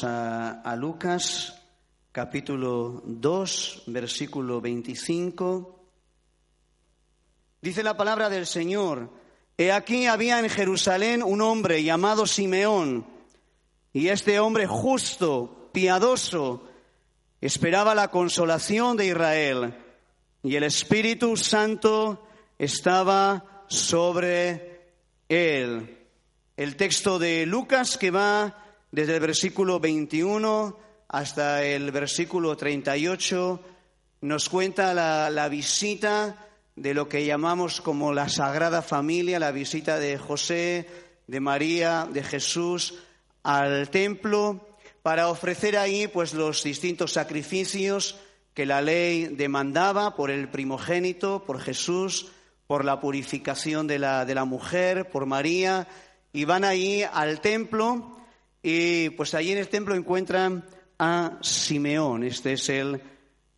A Lucas capítulo 2, versículo 25. Dice la palabra del Señor, He aquí había en Jerusalén un hombre llamado Simeón, y este hombre justo, piadoso, esperaba la consolación de Israel, y el Espíritu Santo estaba sobre él. El texto de Lucas que va desde el versículo 21 hasta el versículo 38 nos cuenta la, visita de lo que llamamos como la Sagrada Familia, la visita de José, de María, de Jesús al templo para ofrecer ahí pues los distintos sacrificios que la ley demandaba por el primogénito, por Jesús, por la purificación de la, de la mujer, por María, y van ahí al templo y pues allí en el templo encuentran a Simeón. Este es el,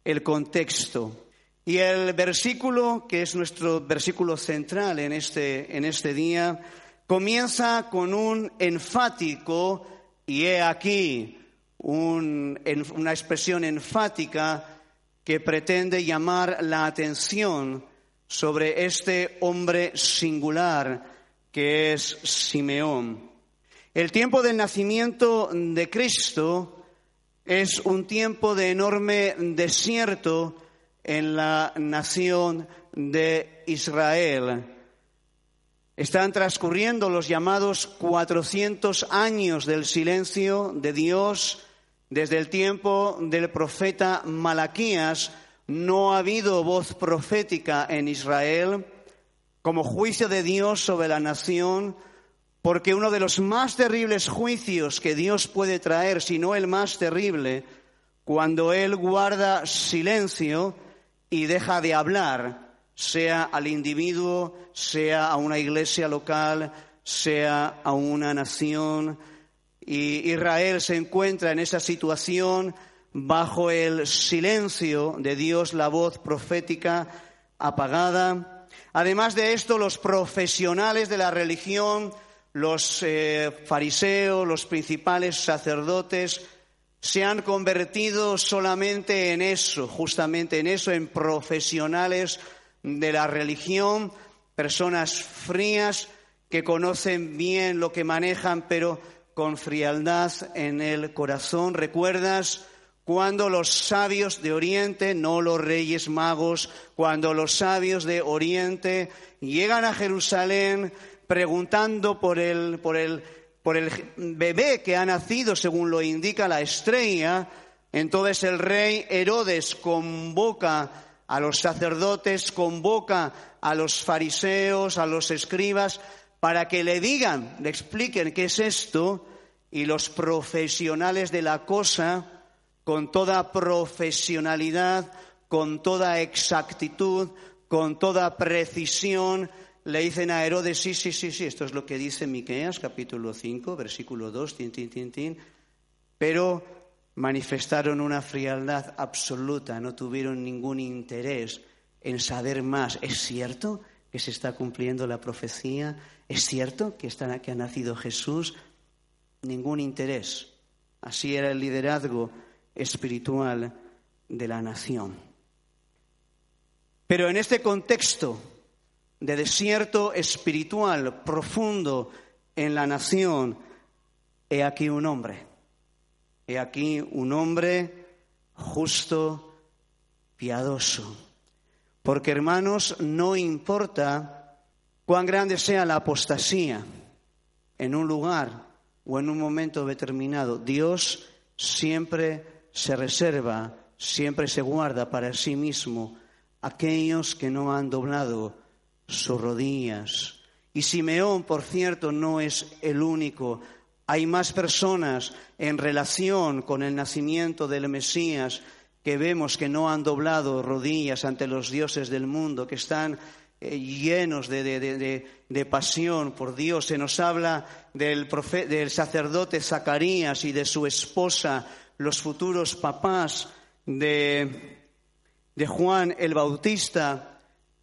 el contexto. Y el versículo, que es nuestro versículo central en este, en este día, comienza con un enfático, y he aquí un, una expresión enfática que pretende llamar la atención sobre este hombre singular que es Simeón. El tiempo del nacimiento de Cristo es un tiempo de enorme desierto en la nación de Israel. Están transcurriendo los llamados 400 años del silencio de Dios desde el tiempo del profeta Malaquías. No ha habido voz profética en Israel como juicio de Dios sobre la nación porque uno de los más terribles juicios que Dios puede traer, si no el más terrible, cuando Él guarda silencio y deja de hablar, sea al individuo, sea a una iglesia local, sea a una nación. Y Israel se encuentra en esa situación bajo el silencio de Dios, la voz profética apagada. Además de esto, los profesionales de la religión los eh, fariseos, los principales sacerdotes, se han convertido solamente en eso, justamente en eso, en profesionales de la religión, personas frías que conocen bien lo que manejan, pero con frialdad en el corazón. ¿Recuerdas cuando los sabios de Oriente, no los reyes magos, cuando los sabios de Oriente llegan a Jerusalén, preguntando por el, por el, por el bebé que ha nacido, según lo indica la estrella, entonces el rey Herodes convoca a los sacerdotes, convoca a los fariseos, a los escribas, para que le digan, le expliquen qué es esto, y los profesionales de la cosa, con toda profesionalidad, con toda exactitud, con toda precisión, le dicen a Herodes, sí, sí, sí, sí, esto es lo que dice Miqueas, capítulo 5, versículo 2, tin, tin, tin, tin, pero manifestaron una frialdad absoluta, no tuvieron ningún interés en saber más. ¿Es cierto que se está cumpliendo la profecía? ¿Es cierto que, está, que ha nacido Jesús? Ningún interés. Así era el liderazgo espiritual de la nación. Pero en este contexto de desierto espiritual profundo en la nación, he aquí un hombre, he aquí un hombre justo, piadoso. Porque hermanos, no importa cuán grande sea la apostasía en un lugar o en un momento determinado, Dios siempre se reserva, siempre se guarda para sí mismo aquellos que no han doblado sus rodillas. Y Simeón, por cierto, no es el único. Hay más personas en relación con el nacimiento del Mesías que vemos que no han doblado rodillas ante los dioses del mundo, que están eh, llenos de, pasión por Dios. Se nos habla del, del sacerdote Zacarías y de su esposa, los futuros papás de, de Juan el Bautista,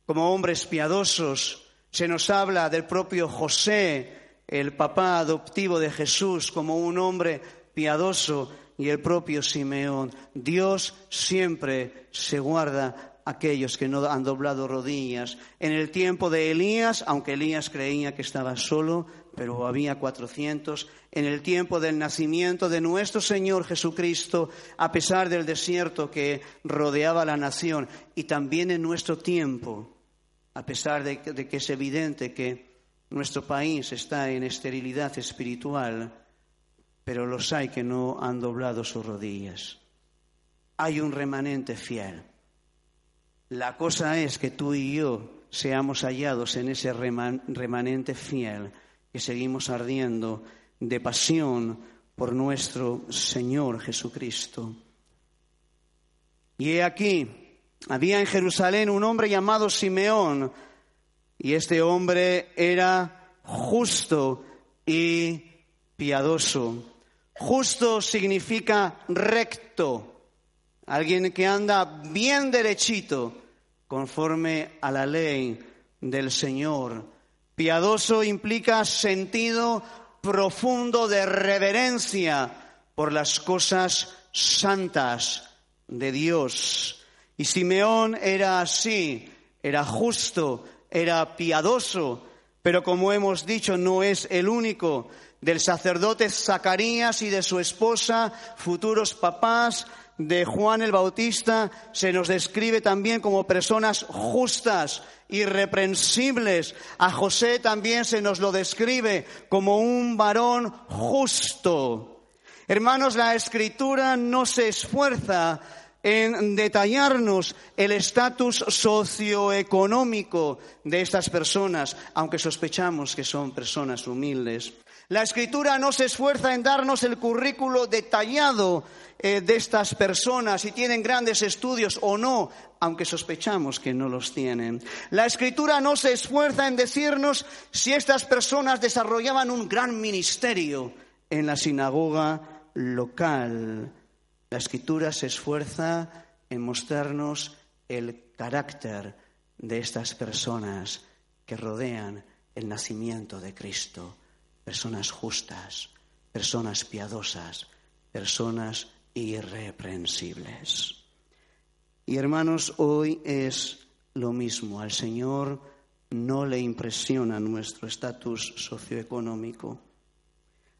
como hombres piadosos. Se nos habla del propio José, el papá adoptivo de Jesús, como un hombre piadoso y el propio Simeón. Dios siempre se guarda aquellos que no han doblado rodillas. En el tiempo de Elías, aunque Elías creía que estaba solo, pero había cuatrocientos, en el tiempo del nacimiento de nuestro Señor Jesucristo, a pesar del desierto que rodeaba la nación, y también en nuestro tiempo, a pesar de, que es evidente que nuestro país está en esterilidad espiritual, pero los hay que no han doblado sus rodillas. Hay un remanente fiel. La cosa es que tú y yo seamos hallados en ese remanente fiel, que seguimos ardiendo de pasión por nuestro Señor Jesucristo. Y he aquí, había en Jerusalén un hombre llamado Simeón, y este hombre era justo y piadoso. Justo significa recto, alguien que anda bien derechito, conforme a la ley del Señor. Piadoso implica sentido profundo de reverencia por las cosas santas de Dios. Y Simeón era así, era justo, era piadoso, pero como hemos dicho, no es el único. Del sacerdote Zacarías y de su esposa, futuros papás de Juan el Bautista, se nos describe también como personas justas, irreprensibles. A José también se nos lo describe como un varón justo. Hermanos, la escritura no se esfuerza en detallarnos el estatus socioeconómico de estas personas, aunque sospechamos que son personas humildes. La escritura no se esfuerza en darnos el currículo detallado eh, de estas personas, si tienen grandes estudios o no, aunque sospechamos que no los tienen. La escritura no se esfuerza en decirnos si estas personas desarrollaban un gran ministerio en la sinagoga local. La escritura se esfuerza en mostrarnos el carácter de estas personas que rodean el nacimiento de Cristo. Personas justas, personas piadosas, personas irreprensibles. Y hermanos, hoy es lo mismo. Al Señor no le impresiona nuestro estatus socioeconómico.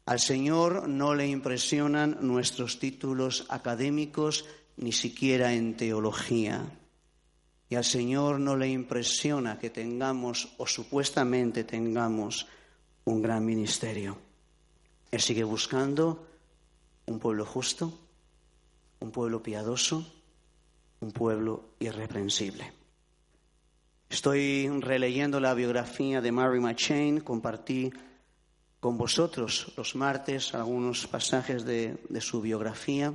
Al Señor no le impresionan nuestros títulos académicos, ni siquiera en teología. Y al Señor no le impresiona que tengamos o supuestamente tengamos un gran ministerio. Él sigue buscando un pueblo justo, un pueblo piadoso, un pueblo irreprensible. Estoy releyendo la biografía de Mary McChain, compartí con vosotros los martes algunos pasajes de, de su biografía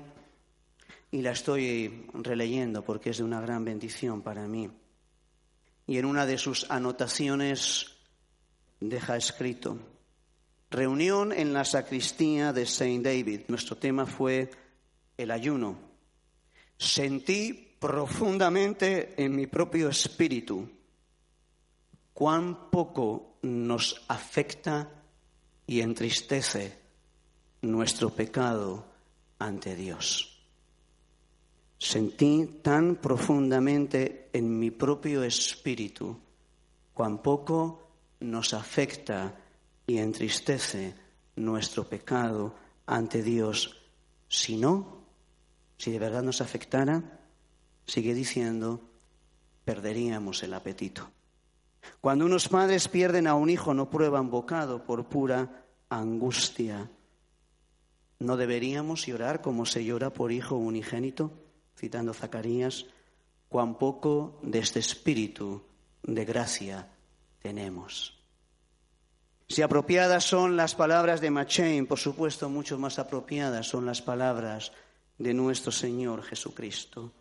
y la estoy releyendo porque es de una gran bendición para mí. Y en una de sus anotaciones deja escrito, reunión en la sacristía de Saint David. Nuestro tema fue el ayuno. Sentí profundamente en mi propio espíritu cuán poco nos afecta y entristece nuestro pecado ante Dios. Sentí tan profundamente en mi propio espíritu cuán poco nos afecta y entristece nuestro pecado ante Dios. Si no, si de verdad nos afectara, sigue diciendo, perderíamos el apetito. Cuando unos padres pierden a un hijo, no prueban bocado por pura angustia. ¿No deberíamos llorar como se llora por hijo unigénito? Citando Zacarías, cuán poco de este espíritu de gracia tenemos. Si apropiadas son las palabras de Machain, por supuesto, mucho más apropiadas son las palabras de nuestro Señor Jesucristo.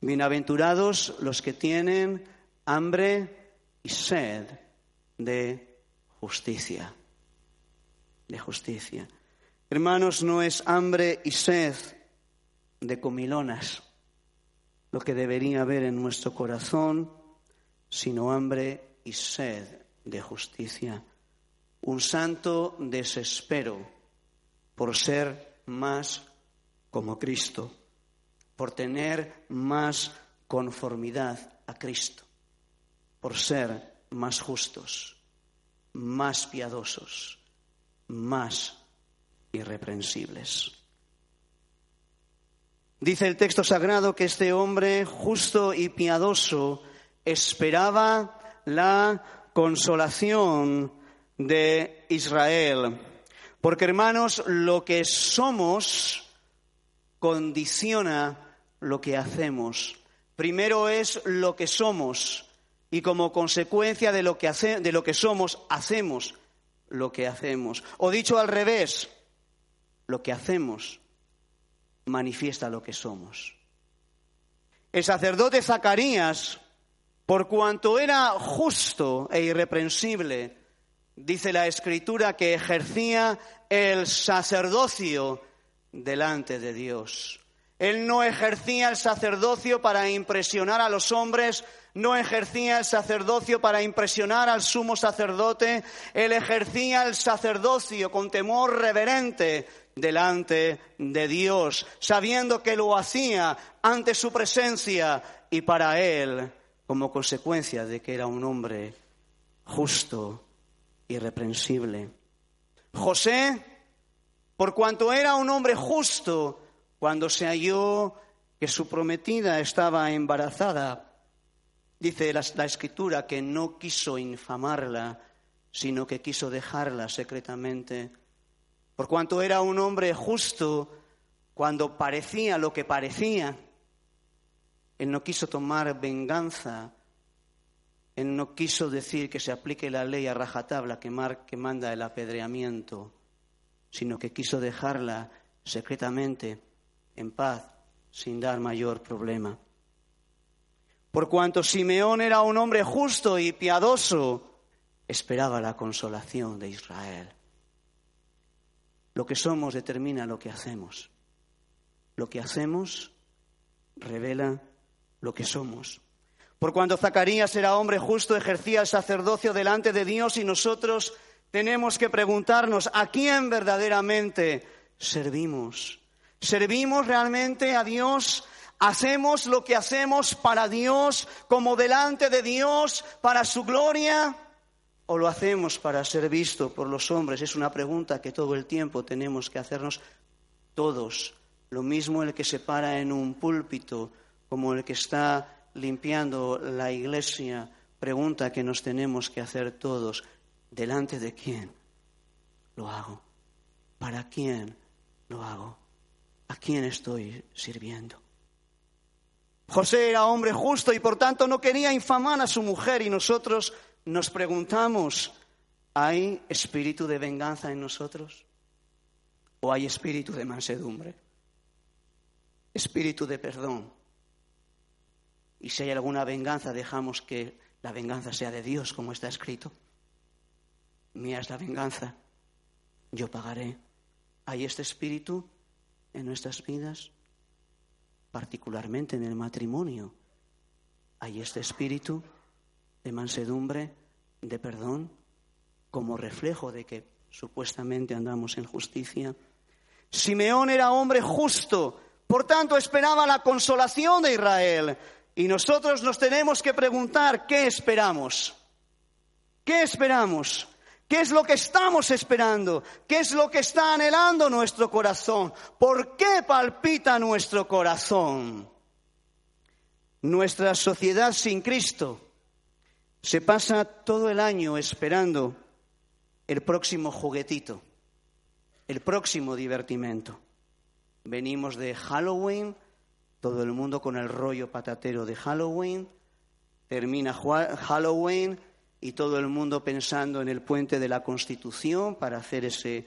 Bienaventurados los que tienen hambre y sed de justicia. De justicia. Hermanos, no es hambre y sed de comilonas lo que debería haber en nuestro corazón, sino hambre y sed de justicia. Un santo desespero por ser más como Cristo, por tener más conformidad a Cristo, por ser más justos, más piadosos, más irreprensibles. Dice el texto sagrado que este hombre justo y piadoso esperaba la consolación de Israel. Porque hermanos, lo que somos condiciona lo que hacemos. Primero es lo que somos y como consecuencia de lo que, de lo que somos, hacemos lo que hacemos. O dicho al revés, lo que hacemos manifiesta lo que somos. El sacerdote Zacarías, por cuanto era justo e irreprensible, dice la escritura que ejercía el sacerdocio delante de Dios. Él no ejercía el sacerdocio para impresionar a los hombres, no ejercía el sacerdocio para impresionar al sumo sacerdote, él ejercía el sacerdocio con temor reverente delante de Dios, sabiendo que lo hacía ante su presencia y para él como consecuencia de que era un hombre justo irreprensible. José, por cuanto era un hombre justo, cuando se halló que su prometida estaba embarazada, dice la, la, escritura que no quiso infamarla, sino que quiso dejarla secretamente. Por cuanto era un hombre justo, cuando parecía lo que parecía, él no quiso tomar venganza él no quiso decir que se aplique la ley a rajatabla que, que manda el apedreamiento, sino que quiso dejarla secretamente, en paz, sin dar mayor problema. Por cuanto Simeón era un hombre justo y piadoso, esperaba la consolación de Israel. Lo que somos determina lo que hacemos. Lo que hacemos revela lo que somos. Por cuando Zacarías era hombre justo, ejercía el sacerdocio delante de Dios y nosotros tenemos que preguntarnos a quién verdaderamente servimos. ¿Servimos realmente a Dios? ¿Hacemos lo que hacemos para Dios, como delante de Dios, para su gloria? ¿O lo hacemos para ser visto por los hombres? Es una pregunta que todo el tiempo tenemos que hacernos todos. Lo mismo el que se para en un púlpito como el que está limpiando la iglesia, pregunta que nos tenemos que hacer todos, ¿delante de quién lo hago? ¿Para quién lo hago? ¿A quién estoy sirviendo? José era hombre justo y por tanto no quería infamar a su mujer y nosotros nos preguntamos, ¿hay espíritu de venganza en nosotros? ¿O hay espíritu de mansedumbre? Espíritu de perdón y si hay alguna venganza, dejamos que la venganza sea de Dios, como está escrito. Mía es la venganza, yo pagaré. ¿Hay este espíritu en nuestras vidas? Particularmente en el matrimonio. ¿Hay este espíritu de mansedumbre, de perdón, como reflejo de que supuestamente andamos en justicia? Simeón era hombre justo, por tanto esperaba la consolación de Israel. Y nosotros nos tenemos que preguntar qué esperamos. ¿Qué esperamos? ¿Qué es lo que estamos esperando? ¿Qué es lo que está anhelando nuestro corazón? ¿Por qué palpita nuestro corazón? Nuestra sociedad sin Cristo se pasa todo el año esperando el próximo juguetito, el próximo divertimento. Venimos de Halloween, todo el mundo con el rollo patatero de Halloween, termina Halloween y todo el mundo pensando en el puente de la Constitución para hacer ese,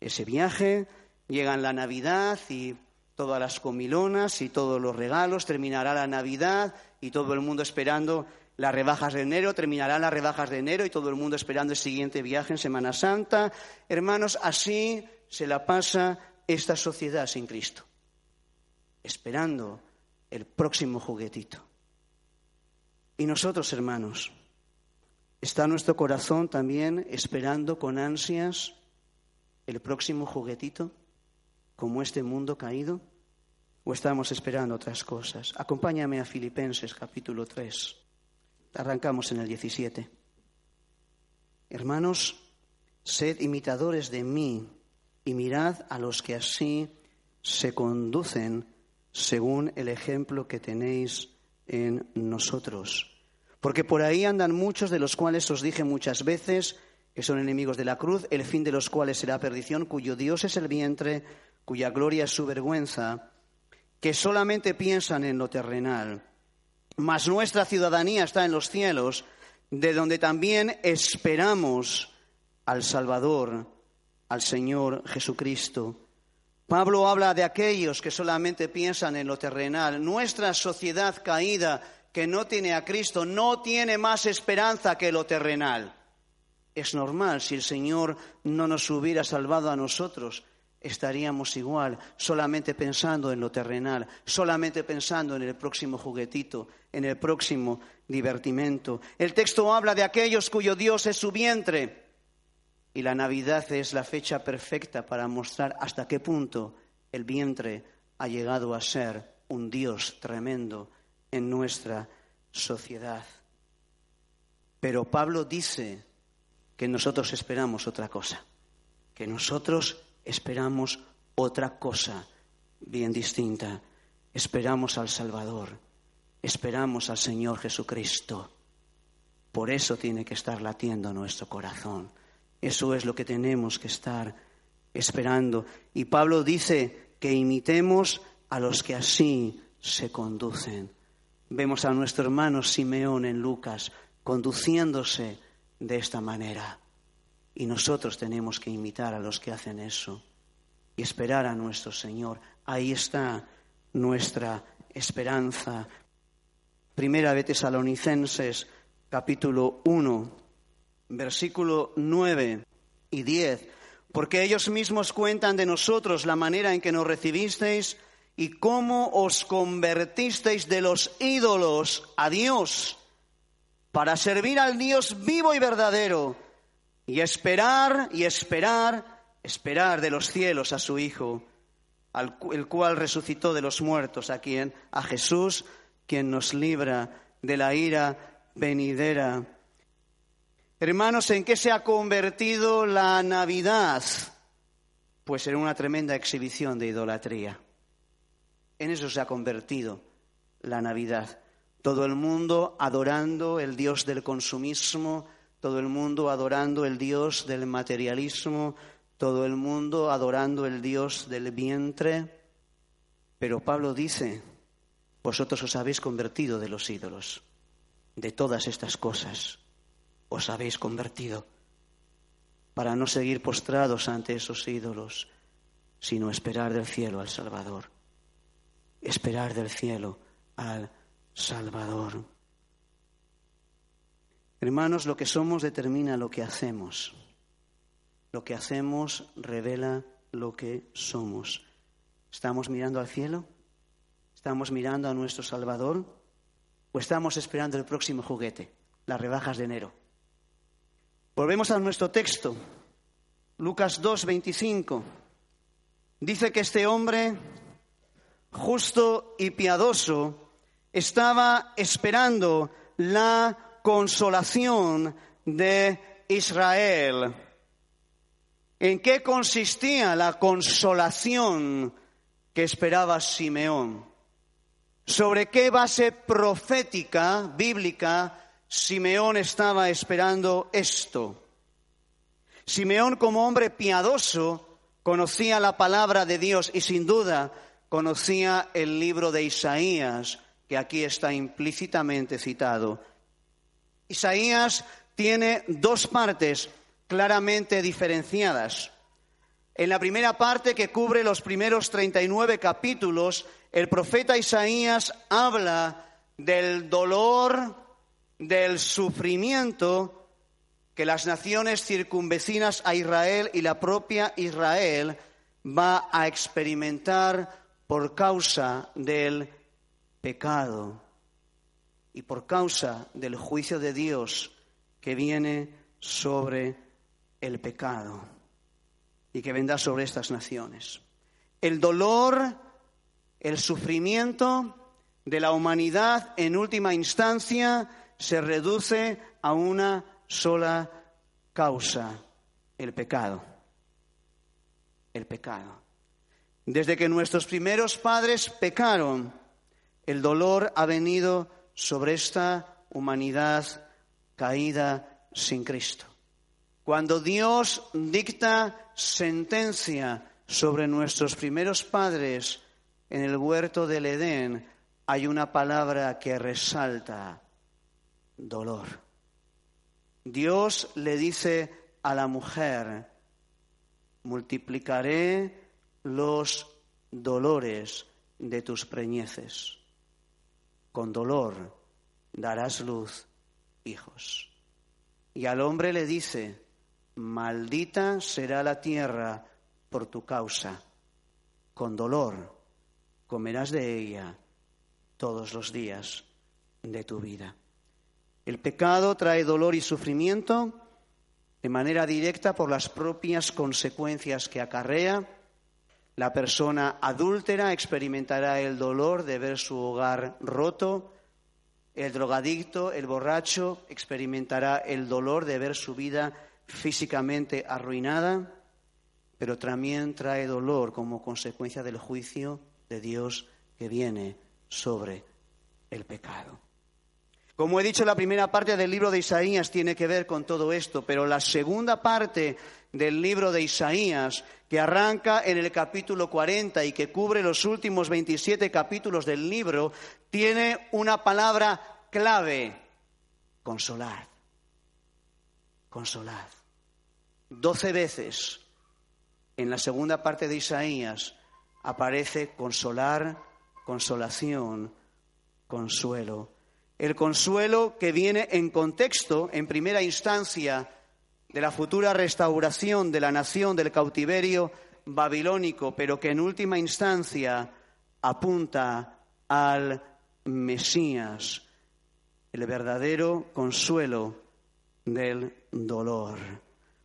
ese viaje, llegan la Navidad y todas las comilonas y todos los regalos, terminará la Navidad y todo el mundo esperando las rebajas de enero, terminarán las rebajas de enero y todo el mundo esperando el siguiente viaje en Semana Santa. Hermanos, así se la pasa esta sociedad sin Cristo esperando el próximo juguetito. Y nosotros, hermanos, ¿está nuestro corazón también esperando con ansias el próximo juguetito? como este mundo caído? ¿O estamos esperando otras cosas? Acompáñame a Filipenses capítulo 3. Arrancamos en el 17. Hermanos, sed imitadores de mí y mirad a los que así se conducen según el ejemplo que tenéis en nosotros. Porque por ahí andan muchos de los cuales os dije muchas veces que son enemigos de la cruz, el fin de los cuales será perdición, cuyo Dios es el vientre, cuya gloria es su vergüenza, que solamente piensan en lo terrenal. Mas nuestra ciudadanía está en los cielos, de donde también esperamos al Salvador, al Señor Jesucristo. Pablo habla de aquellos que solamente piensan en lo terrenal. Nuestra sociedad caída que no tiene a Cristo no tiene más esperanza que lo terrenal. Es normal si el Señor no nos hubiera salvado a nosotros estaríamos igual, solamente pensando en lo terrenal, solamente pensando en el próximo juguetito, en el próximo divertimento. El texto habla de aquellos cuyo Dios es su vientre. Y la Navidad es la fecha perfecta para mostrar hasta qué punto el vientre ha llegado a ser un Dios tremendo en nuestra sociedad. Pero Pablo dice que nosotros esperamos otra cosa, que nosotros esperamos otra cosa bien distinta. Esperamos al Salvador, esperamos al Señor Jesucristo. Por eso tiene que estar latiendo nuestro corazón. Eso es lo que tenemos que estar esperando. Y Pablo dice que imitemos a los que así se conducen. Vemos a nuestro hermano Simeón en Lucas conduciéndose de esta manera. Y nosotros tenemos que imitar a los que hacen eso y esperar a nuestro Señor. Ahí está nuestra esperanza. Primera de Tesalonicenses, capítulo 1, versículo 9 y 10. Porque ellos mismos cuentan de nosotros la manera en que nos recibisteis y cómo os convertisteis de los ídolos a Dios para servir al Dios vivo y verdadero y esperar y esperar, esperar de los cielos a su Hijo, el cual resucitó de los muertos, a quien, a Jesús, quien nos libra de la ira venidera. Hermanos, ¿en qué se ha convertido la Navidad? Pues en una tremenda exhibición de idolatría. En eso se ha convertido la Navidad. Todo el mundo adorando el Dios del consumismo, todo el mundo adorando el Dios del materialismo, todo el mundo adorando el Dios del vientre. Pero Pablo dice, vosotros os habéis convertido de los ídolos, de todas estas cosas, os habéis convertido para no seguir postrados ante esos ídolos, sino esperar del cielo al Salvador, esperar del cielo al Salvador. Hermanos, lo que somos determina lo que hacemos. Lo que hacemos revela lo que somos. ¿Estamos mirando al cielo? ¿Estamos mirando a nuestro Salvador? ¿O estamos esperando el próximo juguete, las rebajas de enero? Volvemos a nuestro texto, Lucas 2, 25. Dice que este hombre, justo y piadoso, estaba esperando la consolación de Israel. ¿En qué consistía la consolación que esperaba Simeón? ¿Sobre qué base profética, bíblica, Simeón estaba esperando esto? Simeón como hombre piadoso conocía la palabra de Dios y sin duda conocía el libro de Isaías, que aquí está implícitamente citado. Isaías tiene dos partes claramente diferenciadas. En la primera parte, que cubre los primeros 39 capítulos, el profeta Isaías habla del dolor, del sufrimiento que las naciones circunvecinas a Israel y la propia Israel va a experimentar por causa del pecado y por causa del juicio de Dios que viene sobre el pecado y que vendrá sobre estas naciones. El dolor, el sufrimiento de la humanidad en última instancia se reduce a una sola causa, el pecado. El pecado. Desde que nuestros primeros padres pecaron, el dolor ha venido sobre esta humanidad caída sin Cristo. Cuando Dios dicta sentencia sobre nuestros primeros padres en el huerto del Edén, hay una palabra que resalta dolor. Dios le dice a la mujer, multiplicaré los dolores de tus preñeces. Con dolor darás luz, hijos. Y al hombre le dice, maldita será la tierra por tu causa. Con dolor comerás de ella todos los días de tu vida. El pecado trae dolor y sufrimiento de manera directa por las propias consecuencias que acarrea. La persona adúltera experimentará el dolor de ver su hogar roto. El drogadicto, el borracho, experimentará el dolor de ver su vida físicamente arruinada, pero también trae dolor como consecuencia del juicio de Dios que viene sobre el pecado. Como he dicho, la primera parte del libro de Isaías tiene que ver con todo esto, pero la segunda parte del libro de Isaías, que arranca en el capítulo 40 y que cubre los últimos 27 capítulos del libro, tiene una palabra clave, consolar. Consolar. Doce veces en la segunda parte de Isaías aparece consolar, consolación, consuelo. El consuelo que viene en contexto, en primera instancia, de la futura restauración de la nación del cautiverio babilónico, pero que en última instancia apunta al Mesías, el verdadero consuelo del dolor.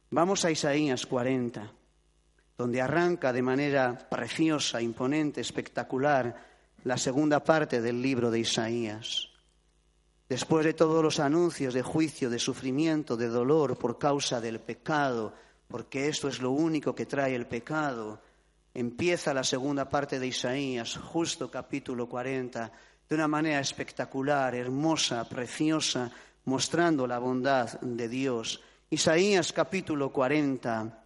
Vamos a Isaías 40, donde arranca de manera preciosa, imponente, espectacular la segunda parte del libro de Isaías. Después de todos los anuncios de juicio, de sufrimiento, de dolor por causa del pecado, porque esto es lo único que trae el pecado, empieza la segunda parte de Isaías, justo capítulo 40, de una manera espectacular, hermosa, preciosa, mostrando la bondad de Dios. Isaías capítulo 40.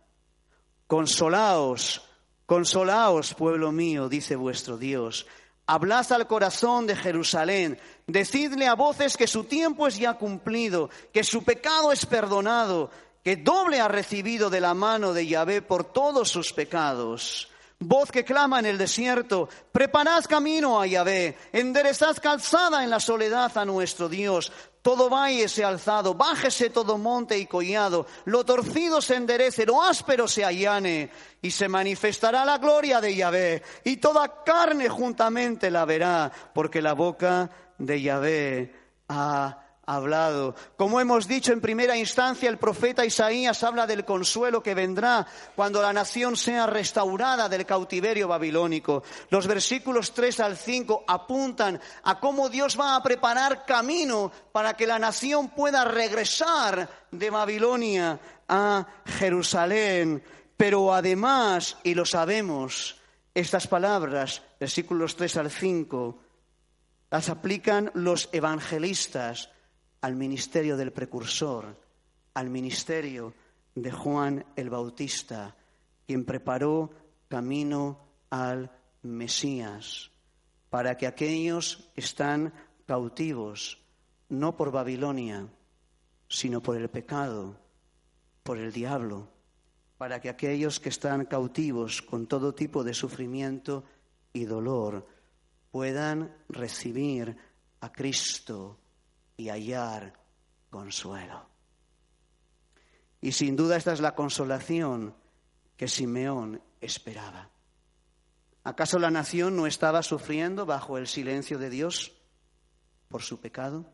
Consolaos, consolaos, pueblo mío, dice vuestro Dios. Hablad al corazón de Jerusalén, decidle a voces que su tiempo es ya cumplido, que su pecado es perdonado, que doble ha recibido de la mano de Yahvé por todos sus pecados. Voz que clama en el desierto, preparad camino a Yahvé, enderezad calzada en la soledad a nuestro Dios. Todo valle se alzado, bájese todo monte y collado, lo torcido se enderece, lo áspero se allane, y se manifestará la gloria de Yahvé, y toda carne juntamente la verá, porque la boca de Yahvé ha hablado. Como hemos dicho en primera instancia, el profeta Isaías habla del consuelo que vendrá cuando la nación sea restaurada del cautiverio babilónico. Los versículos 3 al 5 apuntan a cómo Dios va a preparar camino para que la nación pueda regresar de Babilonia a Jerusalén. Pero además, y lo sabemos, estas palabras, versículos 3 al 5, las aplican los evangelistas al ministerio del precursor, al ministerio de Juan el Bautista, quien preparó camino al Mesías, para que aquellos que están cautivos, no por Babilonia, sino por el pecado, por el diablo, para que aquellos que están cautivos con todo tipo de sufrimiento y dolor puedan recibir a Cristo y hallar consuelo. Y sin duda esta es la consolación que Simeón esperaba. ¿Acaso la nación no estaba sufriendo bajo el silencio de Dios por su pecado?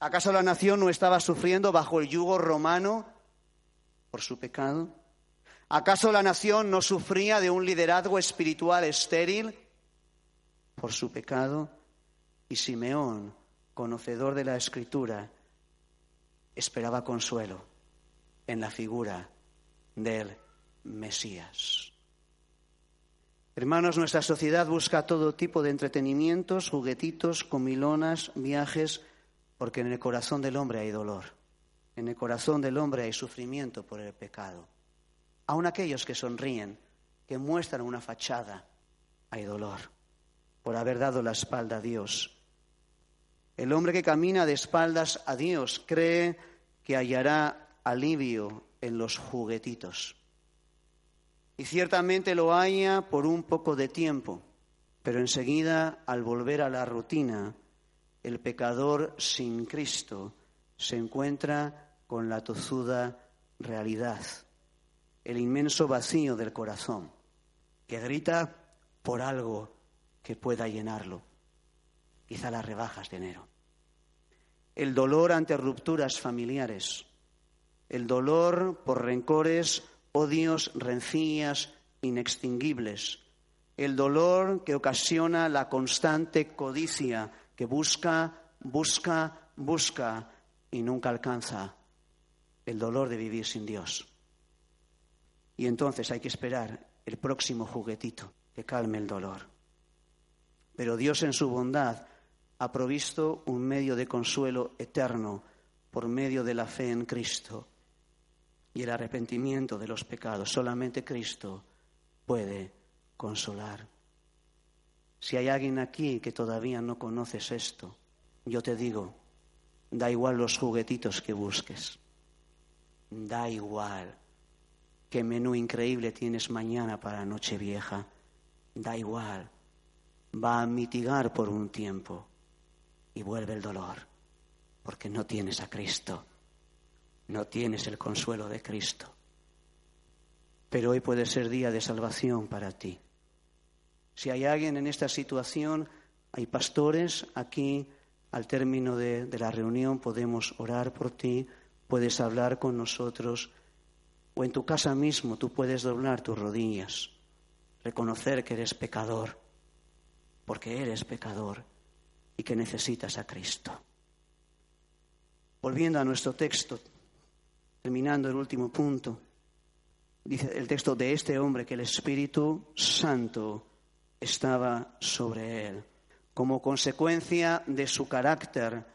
¿Acaso la nación no estaba sufriendo bajo el yugo romano por su pecado? ¿Acaso la nación no sufría de un liderazgo espiritual estéril por su pecado? Y Simeón, conocedor de la escritura, esperaba consuelo en la figura del Mesías. Hermanos, nuestra sociedad busca todo tipo de entretenimientos, juguetitos, comilonas, viajes, porque en el corazón del hombre hay dolor. En el corazón del hombre hay sufrimiento por el pecado. Aun aquellos que sonríen, que muestran una fachada, hay dolor por haber dado la espalda a Dios. El hombre que camina de espaldas a Dios cree que hallará alivio en los juguetitos. Y ciertamente lo haya por un poco de tiempo, pero enseguida, al volver a la rutina, el pecador sin Cristo se encuentra con la tozuda realidad, el inmenso vacío del corazón, que grita por algo que pueda llenarlo, quizá las rebajas de enero. El dolor ante rupturas familiares, el dolor por rencores, odios, rencillas inextinguibles, el dolor que ocasiona la constante codicia que busca, busca, busca y nunca alcanza, el dolor de vivir sin Dios. Y entonces hay que esperar el próximo juguetito que calme el dolor. Pero Dios en su bondad ha provisto un medio de consuelo eterno por medio de la fe en Cristo y el arrepentimiento de los pecados. Solamente Cristo puede consolar. Si hay alguien aquí que todavía no conoces esto, yo te digo, da igual los juguetitos que busques, da igual qué menú increíble tienes mañana para Nochevieja, da igual, va a mitigar por un tiempo y vuelve el dolor, porque no tienes a Cristo no tienes el consuelo de Cristo. Pero hoy puede ser día de salvación para ti. Si hay alguien en esta situación, hay pastores aquí al término de, la reunión, podemos orar por ti, puedes hablar con nosotros o en tu casa mismo tú puedes doblar tus rodillas, reconocer que eres pecador, porque eres pecador y que necesitas a Cristo. Volviendo a nuestro texto, terminando el último punto, dice el texto de este hombre que el Espíritu Santo estaba sobre él. Como consecuencia de su carácter,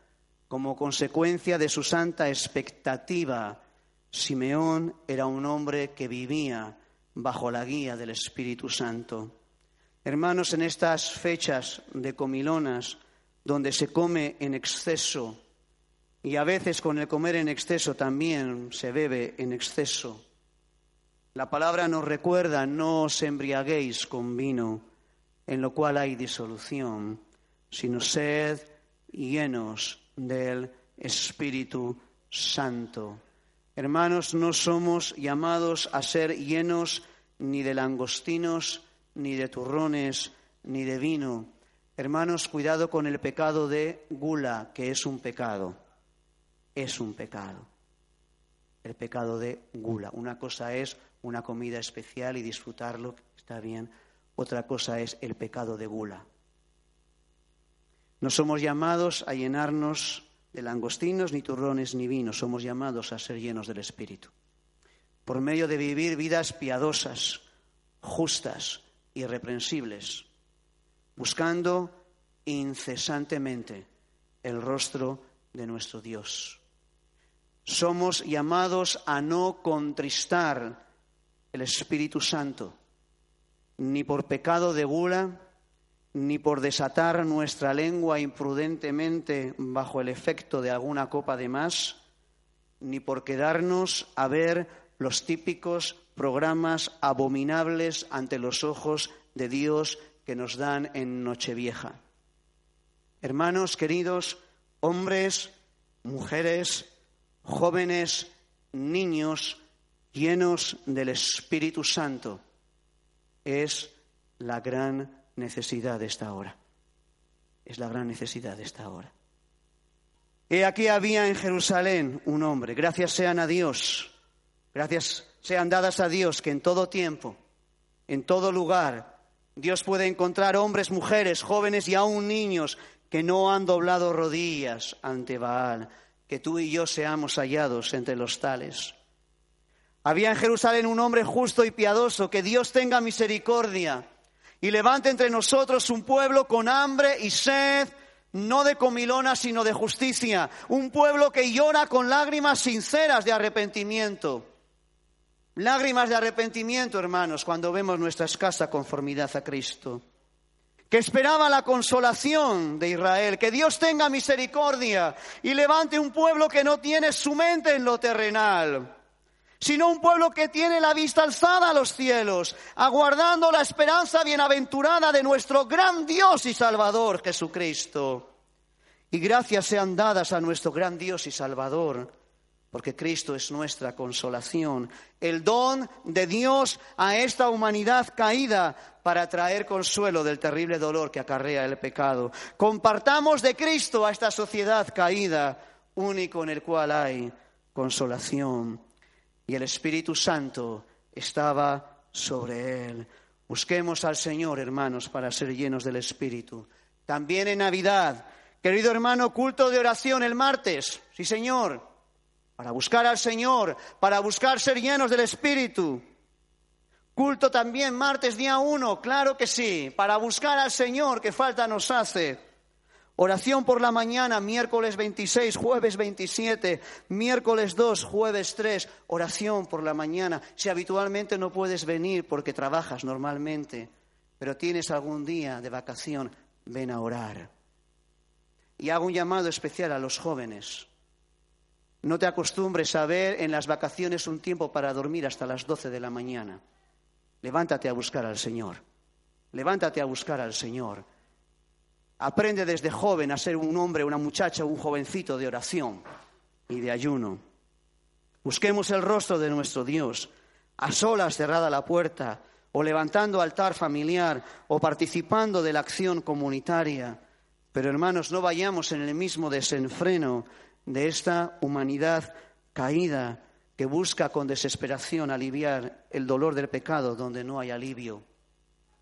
como consecuencia de su santa expectativa, Simeón era un hombre que vivía bajo la guía del Espíritu Santo. Hermanos, en estas fechas de comilonas, donde se come en exceso, y a veces con el comer en exceso también se bebe en exceso. La palabra nos recuerda, no os embriaguéis con vino, en lo cual hay disolución, sino sed llenos del Espíritu Santo. Hermanos, no somos llamados a ser llenos ni de langostinos, ni de turrones, ni de vino. Hermanos, cuidado con el pecado de gula, que es un pecado es un pecado. El pecado de gula. Una cosa es una comida especial y disfrutarlo, está bien. Otra cosa es el pecado de gula. No somos llamados a llenarnos de langostinos, ni turrones, ni vino. Somos llamados a ser llenos del Espíritu. Por medio de vivir vidas piadosas, justas, irreprensibles, buscando incesantemente el rostro de nuestro Dios. Somos llamados a no contristar el Espíritu Santo, ni por pecado de gula, ni por desatar nuestra lengua imprudentemente bajo el efecto de alguna copa de más, ni por quedarnos a ver los típicos programas abominables ante los ojos de Dios que nos dan en Nochevieja. Hermanos queridos, hombres, mujeres, jóvenes, niños llenos del Espíritu Santo, es la gran necesidad de esta hora. Es la gran necesidad de esta hora. He aquí había en Jerusalén un hombre, gracias sean a Dios, Gracias sean dadas a Dios que en todo tiempo, en todo lugar, Dios puede encontrar hombres, mujeres, jóvenes y aún niños que no han doblado rodillas ante Baal, que tú y yo seamos hallados entre los tales. Había en Jerusalén un hombre justo y piadoso, que Dios tenga misericordia y levante entre nosotros un pueblo con hambre y sed, no de comilona, sino de justicia, un pueblo que llora con lágrimas sinceras de arrepentimiento. Lágrimas de arrepentimiento, hermanos, cuando vemos nuestra escasa conformidad a Cristo. Que esperaba la consolación de Israel, que Dios tenga misericordia y levante un pueblo que no tiene su mente en lo terrenal, sino un pueblo que tiene la vista alzada a los cielos, aguardando la esperanza bienaventurada de nuestro gran Dios y Salvador Jesucristo. Y gracias sean dadas a nuestro gran Dios y Salvador porque Cristo es nuestra consolación, el don de Dios a esta humanidad caída para traer consuelo del terrible dolor que acarrea el pecado. Compartamos de Cristo a esta sociedad caída, único en el cual hay consolación. Y el Espíritu Santo estaba sobre él. Busquemos al Señor, hermanos, para ser llenos del Espíritu. También en Navidad, querido hermano, culto de oración el martes. Sí, Señor para buscar al Señor, para buscar ser llenos del Espíritu. Culto también martes día uno, claro que sí, para buscar al Señor que falta nos hace. Oración por la mañana, miércoles 26, jueves 27, miércoles 2, jueves 3, oración por la mañana. Si habitualmente no puedes venir porque trabajas normalmente, pero tienes algún día de vacación, ven a orar. Y hago un llamado especial a los jóvenes. No te acostumbres a ver en las vacaciones un tiempo para dormir hasta las doce de la mañana. Levántate a buscar al Señor. Levántate a buscar al Señor. Aprende desde joven a ser un hombre, una muchacha, un jovencito de oración y de ayuno. Busquemos el rostro de nuestro Dios, a solas cerrada la puerta, o levantando altar familiar, o participando de la acción comunitaria. Pero hermanos, no vayamos en el mismo desenfreno de esta humanidad caída que busca con desesperación aliviar el dolor del pecado donde no hay alivio,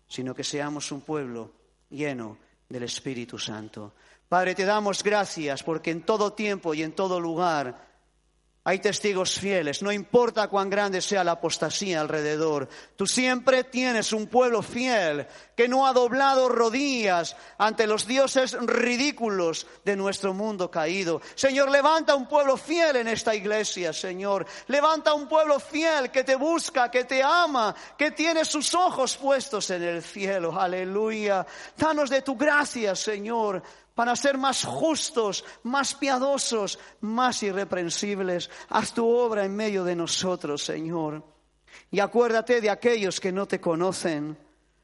sino que seamos un pueblo lleno del Espíritu Santo. Padre, te damos gracias porque en todo tiempo y en todo lugar hay testigos fieles, no importa cuán grande sea la apostasía alrededor. Tú siempre tienes un pueblo fiel que no ha doblado rodillas ante los dioses ridículos de nuestro mundo caído. Señor, levanta un pueblo fiel en esta iglesia, Señor. Levanta un pueblo fiel que te busca, que te ama, que tiene sus ojos puestos en el cielo. Aleluya. Danos de tu gracia, Señor para ser más justos, más piadosos, más irreprensibles. Haz tu obra en medio de nosotros, Señor. Y acuérdate de aquellos que no te conocen,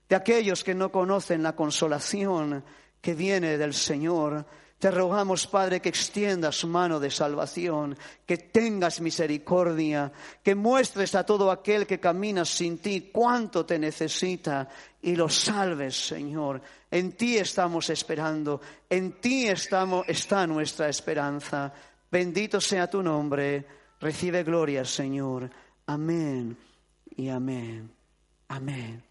de aquellos que no conocen la consolación que viene del Señor. Te rogamos, Padre, que extiendas mano de salvación, que tengas misericordia, que muestres a todo aquel que camina sin ti cuánto te necesita y lo salves, Señor. En ti estamos esperando, en ti está nuestra esperanza. Bendito sea tu nombre. Recibe gloria, Señor. Amén y amén. Amén.